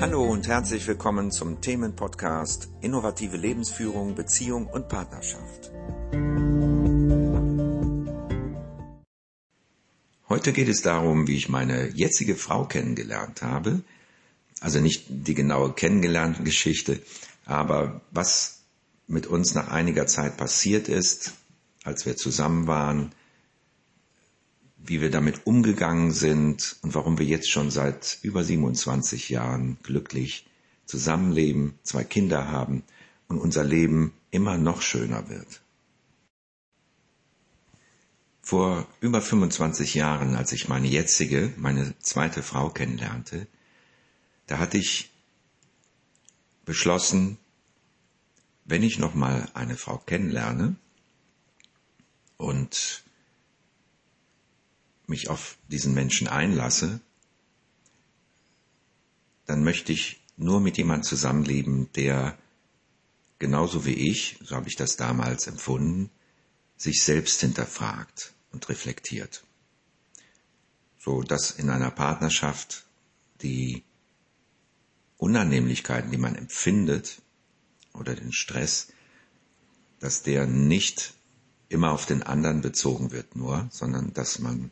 Hallo und herzlich willkommen zum Themenpodcast Innovative Lebensführung, Beziehung und Partnerschaft. Heute geht es darum, wie ich meine jetzige Frau kennengelernt habe. Also nicht die genaue kennengelernte Geschichte, aber was mit uns nach einiger Zeit passiert ist, als wir zusammen waren, wie wir damit umgegangen sind und warum wir jetzt schon seit über 27 Jahren glücklich zusammenleben, zwei Kinder haben und unser Leben immer noch schöner wird. Vor über 25 Jahren, als ich meine jetzige, meine zweite Frau kennenlernte, da hatte ich beschlossen, wenn ich noch mal eine Frau kennenlerne und mich auf diesen Menschen einlasse, dann möchte ich nur mit jemand zusammenleben, der genauso wie ich, so habe ich das damals empfunden, sich selbst hinterfragt und reflektiert. So dass in einer Partnerschaft die Unannehmlichkeiten, die man empfindet, oder den Stress, dass der nicht immer auf den anderen bezogen wird nur, sondern dass man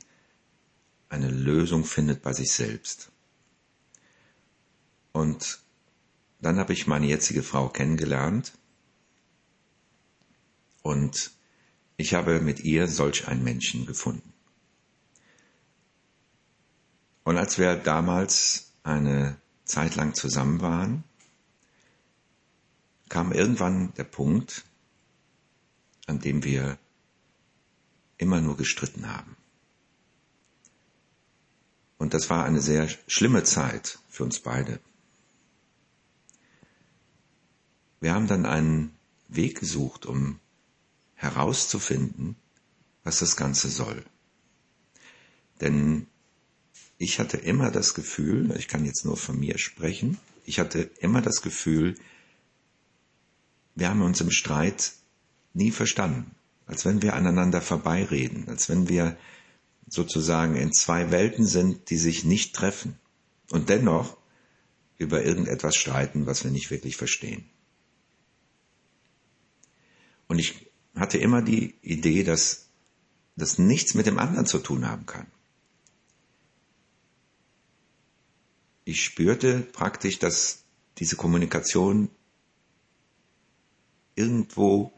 eine Lösung findet bei sich selbst. Und dann habe ich meine jetzige Frau kennengelernt und ich habe mit ihr solch einen Menschen gefunden. Und als wir damals eine Zeit lang zusammen waren, kam irgendwann der Punkt, an dem wir immer nur gestritten haben. Und das war eine sehr schlimme Zeit für uns beide. Wir haben dann einen Weg gesucht, um herauszufinden, was das Ganze soll. Denn ich hatte immer das Gefühl, ich kann jetzt nur von mir sprechen, ich hatte immer das Gefühl, wir haben uns im Streit nie verstanden, als wenn wir aneinander vorbeireden, als wenn wir sozusagen in zwei Welten sind, die sich nicht treffen und dennoch über irgendetwas streiten, was wir nicht wirklich verstehen. Und ich hatte immer die Idee, dass das nichts mit dem anderen zu tun haben kann. Ich spürte praktisch, dass diese Kommunikation irgendwo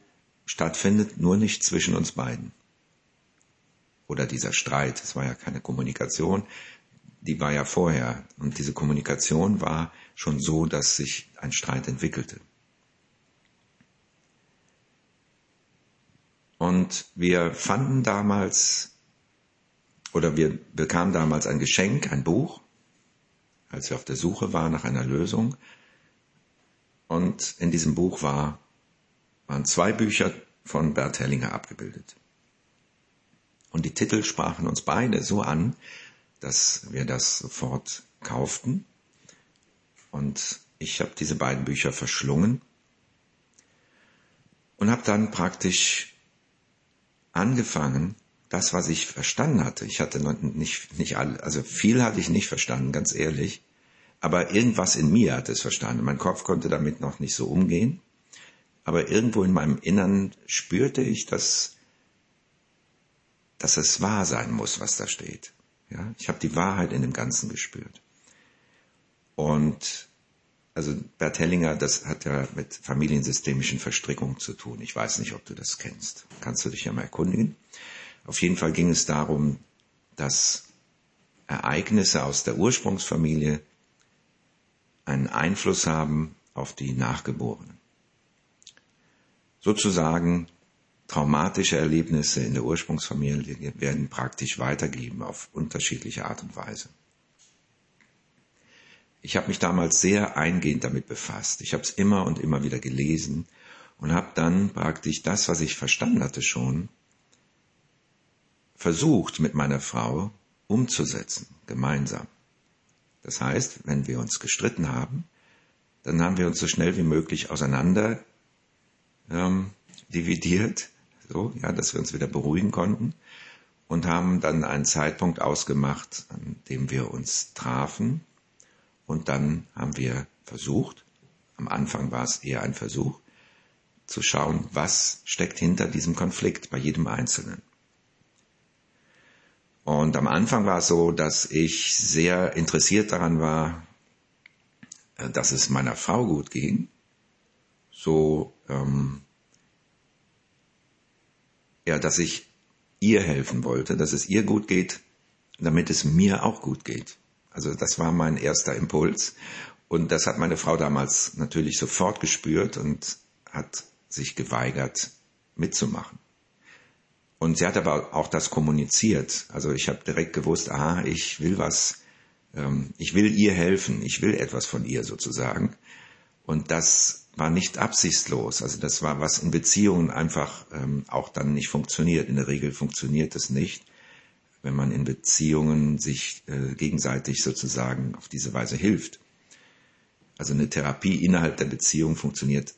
stattfindet, nur nicht zwischen uns beiden oder dieser Streit, es war ja keine Kommunikation, die war ja vorher. Und diese Kommunikation war schon so, dass sich ein Streit entwickelte. Und wir fanden damals, oder wir bekamen damals ein Geschenk, ein Buch, als wir auf der Suche waren nach einer Lösung. Und in diesem Buch war, waren zwei Bücher von Bert Hellinger abgebildet. Und die Titel sprachen uns beide so an, dass wir das sofort kauften. Und ich habe diese beiden Bücher verschlungen und habe dann praktisch angefangen, das, was ich verstanden hatte. Ich hatte nicht, nicht all, also viel hatte ich nicht verstanden, ganz ehrlich. Aber irgendwas in mir hat es verstanden. Mein Kopf konnte damit noch nicht so umgehen. Aber irgendwo in meinem Innern spürte ich, dass dass es wahr sein muss, was da steht. Ja, ich habe die Wahrheit in dem Ganzen gespürt. Und also Bert Hellinger, das hat ja mit familiensystemischen Verstrickungen zu tun. Ich weiß nicht, ob du das kennst. Kannst du dich ja mal erkundigen. Auf jeden Fall ging es darum, dass Ereignisse aus der Ursprungsfamilie einen Einfluss haben auf die Nachgeborenen. Sozusagen traumatische Erlebnisse in der Ursprungsfamilie werden praktisch weitergegeben auf unterschiedliche Art und Weise. Ich habe mich damals sehr eingehend damit befasst. Ich habe es immer und immer wieder gelesen und habe dann praktisch das, was ich verstanden hatte schon, versucht mit meiner Frau umzusetzen, gemeinsam. Das heißt, wenn wir uns gestritten haben, dann haben wir uns so schnell wie möglich auseinander ähm, dividiert so, ja, dass wir uns wieder beruhigen konnten und haben dann einen Zeitpunkt ausgemacht, an dem wir uns trafen Und dann haben wir versucht, am Anfang war es eher ein Versuch, zu schauen, was steckt hinter diesem Konflikt bei jedem Einzelnen. Und am Anfang war es so, dass ich sehr interessiert daran war, äh, dass es meiner Frau gut ging. So, ähm, ja, dass ich ihr helfen wollte, dass es ihr gut geht, damit es mir auch gut geht. Also das war mein erster Impuls. Und das hat meine Frau damals natürlich sofort gespürt und hat sich geweigert mitzumachen. Und sie hat aber auch das kommuniziert. Also ich habe direkt gewusst, aha, ich will was, ähm, ich will ihr helfen, ich will etwas von ihr sozusagen. Und das war nicht absichtslos. Also das war was in Beziehungen einfach ähm, auch dann nicht funktioniert. In der Regel funktioniert es nicht, wenn man in Beziehungen sich äh, gegenseitig sozusagen auf diese Weise hilft. Also eine Therapie innerhalb der Beziehung funktioniert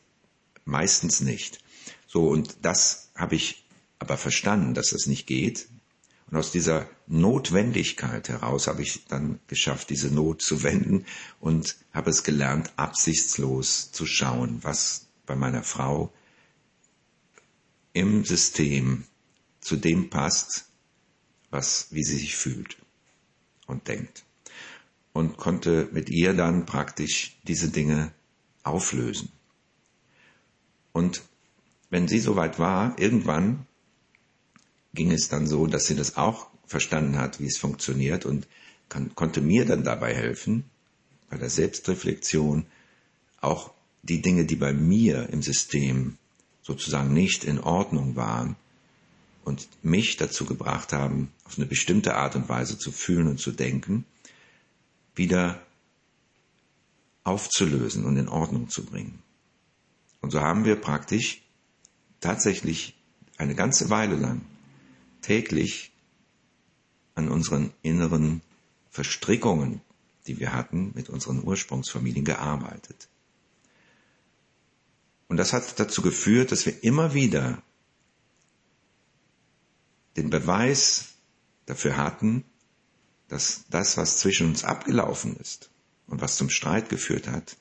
meistens nicht. So, und das habe ich aber verstanden, dass das nicht geht. Und aus dieser Notwendigkeit heraus habe ich dann geschafft, diese Not zu wenden und habe es gelernt, absichtslos zu schauen, was bei meiner Frau im System zu dem passt, was, wie sie sich fühlt und denkt. Und konnte mit ihr dann praktisch diese Dinge auflösen. Und wenn sie soweit war, irgendwann ging es dann so, dass sie das auch verstanden hat, wie es funktioniert und kann, konnte mir dann dabei helfen, bei der Selbstreflexion, auch die Dinge, die bei mir im System sozusagen nicht in Ordnung waren und mich dazu gebracht haben, auf eine bestimmte Art und Weise zu fühlen und zu denken, wieder aufzulösen und in Ordnung zu bringen. Und so haben wir praktisch tatsächlich eine ganze Weile lang täglich an unseren inneren Verstrickungen, die wir hatten, mit unseren Ursprungsfamilien gearbeitet. Und das hat dazu geführt, dass wir immer wieder den Beweis dafür hatten, dass das, was zwischen uns abgelaufen ist und was zum Streit geführt hat,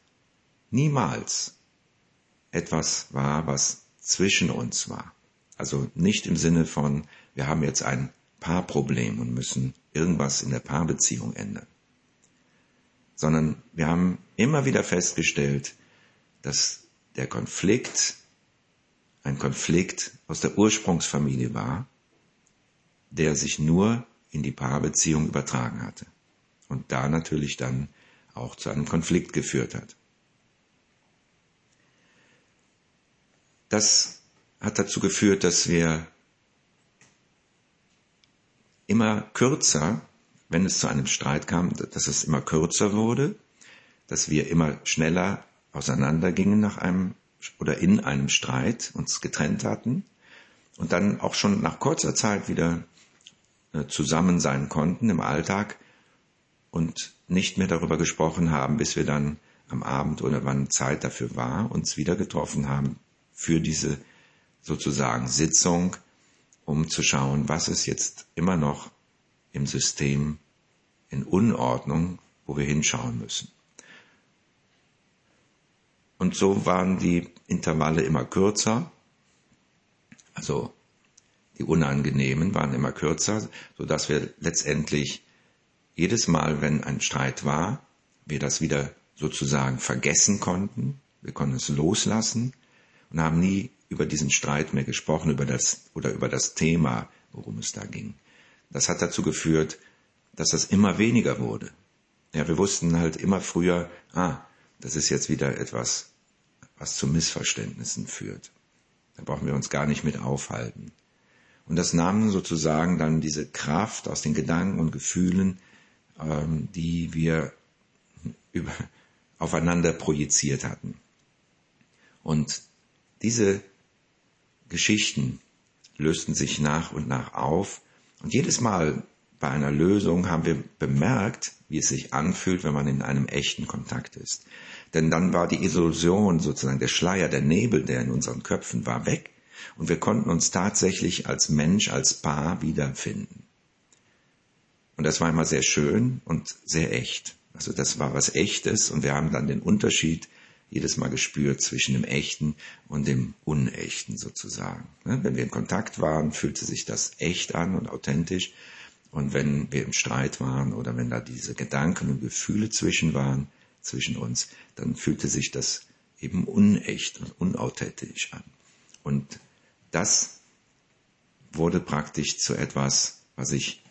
niemals etwas war, was zwischen uns war. Also nicht im Sinne von, wir haben jetzt ein Paarproblem und müssen irgendwas in der Paarbeziehung ändern. Sondern wir haben immer wieder festgestellt, dass der Konflikt ein Konflikt aus der Ursprungsfamilie war, der sich nur in die Paarbeziehung übertragen hatte und da natürlich dann auch zu einem Konflikt geführt hat. Das hat dazu geführt, dass wir immer kürzer, wenn es zu einem Streit kam, dass es immer kürzer wurde, dass wir immer schneller auseinandergingen nach einem oder in einem Streit uns getrennt hatten und dann auch schon nach kurzer Zeit wieder äh, zusammen sein konnten im Alltag und nicht mehr darüber gesprochen haben, bis wir dann am Abend oder wann Zeit dafür war, uns wieder getroffen haben für diese sozusagen Sitzung um zu schauen, was ist jetzt immer noch im System in Unordnung, wo wir hinschauen müssen. Und so waren die Intervalle immer kürzer, also die unangenehmen waren immer kürzer, so dass wir letztendlich jedes Mal, wenn ein Streit war, wir das wieder sozusagen vergessen konnten, wir konnten es loslassen und haben nie über diesen Streit mehr gesprochen, über das oder über das Thema, worum es da ging. Das hat dazu geführt, dass das immer weniger wurde. Ja, wir wussten halt immer früher, ah, das ist jetzt wieder etwas, was zu Missverständnissen führt. Da brauchen wir uns gar nicht mit aufhalten. Und das nahm sozusagen dann diese Kraft aus den Gedanken und Gefühlen, ähm, die wir über, aufeinander projiziert hatten. Und diese Geschichten lösten sich nach und nach auf. Und jedes Mal bei einer Lösung haben wir bemerkt, wie es sich anfühlt, wenn man in einem echten Kontakt ist. Denn dann war die Illusion, sozusagen der Schleier, der Nebel, der in unseren Köpfen war, weg. Und wir konnten uns tatsächlich als Mensch, als Paar wiederfinden. Und das war immer sehr schön und sehr echt. Also das war was Echtes und wir haben dann den Unterschied jedes Mal gespürt zwischen dem Echten und dem Unechten sozusagen. Ne, wenn wir in Kontakt waren, fühlte sich das echt an und authentisch. Und wenn wir im Streit waren oder wenn da diese Gedanken und Gefühle zwischen waren, zwischen uns, dann fühlte sich das eben unecht und unauthentisch an. Und das wurde praktisch zu etwas, was ich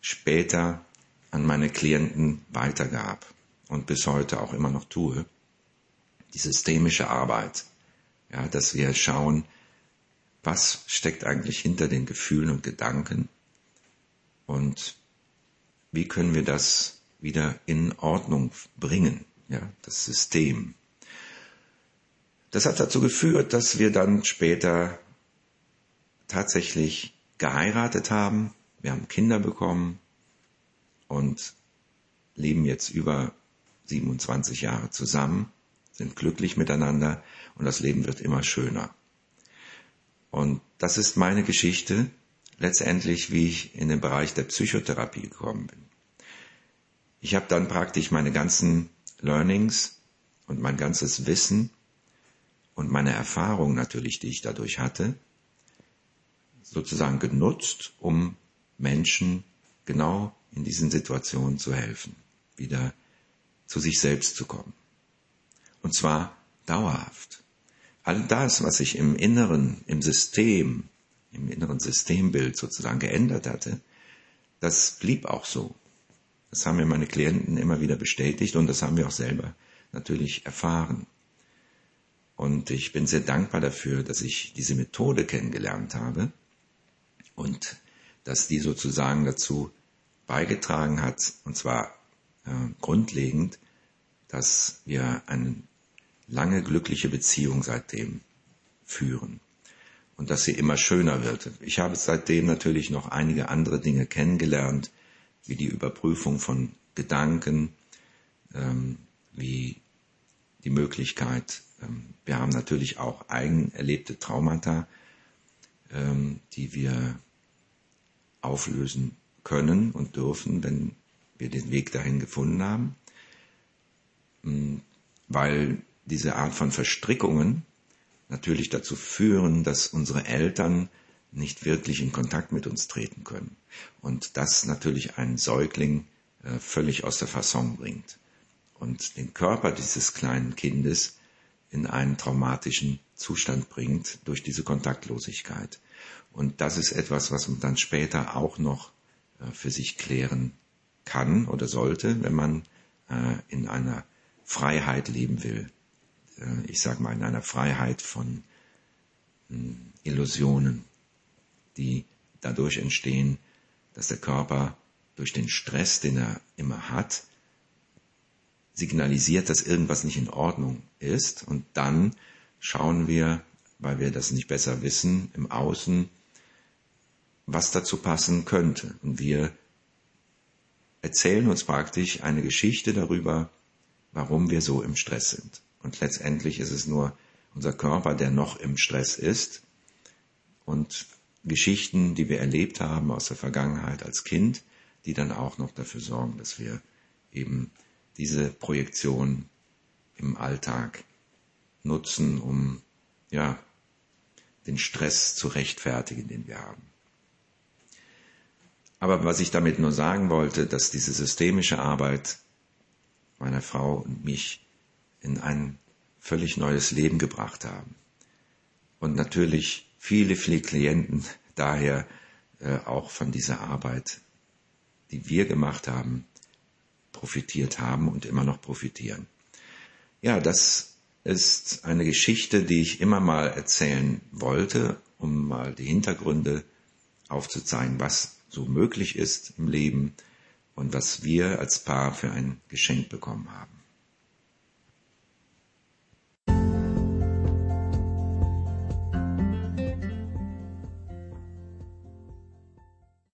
später an meine Klienten weitergab und bis heute auch immer noch tue die systemische Arbeit. Ja, dass wir schauen, was steckt eigentlich hinter den Gefühlen und Gedanken und wie können wir das wieder in Ordnung bringen, ja, das System. Das hat dazu geführt, dass wir dann später tatsächlich geheiratet haben, wir haben Kinder bekommen und leben jetzt über 27 Jahre zusammen sind glücklich miteinander und das Leben wird immer schöner. Und das ist meine Geschichte, letztendlich, wie ich in den Bereich der Psychotherapie gekommen bin. Ich habe dann praktisch meine ganzen Learnings und mein ganzes Wissen und meine Erfahrung natürlich, die ich dadurch hatte, sozusagen genutzt, um Menschen genau in diesen Situationen zu helfen, wieder zu sich selbst zu kommen. Und zwar dauerhaft. All das, was sich im Inneren, im System, im inneren Systembild sozusagen geändert hatte, das blieb auch so. Das haben mir meine Klienten immer wieder bestätigt und das haben wir auch selber natürlich erfahren. Und ich bin sehr dankbar dafür, dass ich diese Methode kennengelernt habe und dass die sozusagen dazu beigetragen hat, und zwar äh, grundlegend, dass wir einen lange glückliche Beziehung seitdem führen und dass sie immer schöner wird. Ich habe seitdem natürlich noch einige andere Dinge kennengelernt, wie die Überprüfung von Gedanken, ähm, wie die Möglichkeit, ähm, wir haben natürlich auch eigen erlebte Traumata, ähm, die wir auflösen können und dürfen, wenn wir den Weg dahin gefunden haben, ähm, weil diese Art von Verstrickungen natürlich dazu führen, dass unsere Eltern nicht wirklich in Kontakt mit uns treten können. Und das natürlich einen Säugling äh, völlig aus der Fasson bringt und den Körper dieses kleinen Kindes in einen traumatischen Zustand bringt durch diese Kontaktlosigkeit. Und das ist etwas, was man dann später auch noch äh, für sich klären kann oder sollte, wenn man äh, in einer Freiheit leben will, ich sage mal, in einer Freiheit von hm, Illusionen, die dadurch entstehen, dass der Körper durch den Stress, den er immer hat, signalisiert, dass irgendwas nicht in Ordnung ist. Und dann schauen wir, weil wir das nicht besser wissen, im Außen, was dazu passen könnte. Und wir erzählen uns praktisch eine Geschichte darüber, warum wir so im Stress sind. Und letztendlich ist es nur unser Körper, der noch im Stress ist. Und Geschichten, die wir erlebt haben aus der Vergangenheit als Kind, die dann auch noch dafür sorgen, dass wir eben diese Projektion im Alltag nutzen, um ja den Stress zu rechtfertigen, den wir haben. Aber was ich damit nur sagen wollte, dass diese systemische Arbeit meiner Frau und mich in ein völlig neues Leben gebracht haben. Und natürlich viele, viele Klienten daher äh, auch von dieser Arbeit, die wir gemacht haben, profitiert haben und immer noch profitieren. Ja, das ist eine Geschichte, die ich immer mal erzählen wollte, um mal die Hintergründe aufzuzeigen, was so möglich ist im Leben und was wir als Paar für ein Geschenk bekommen haben.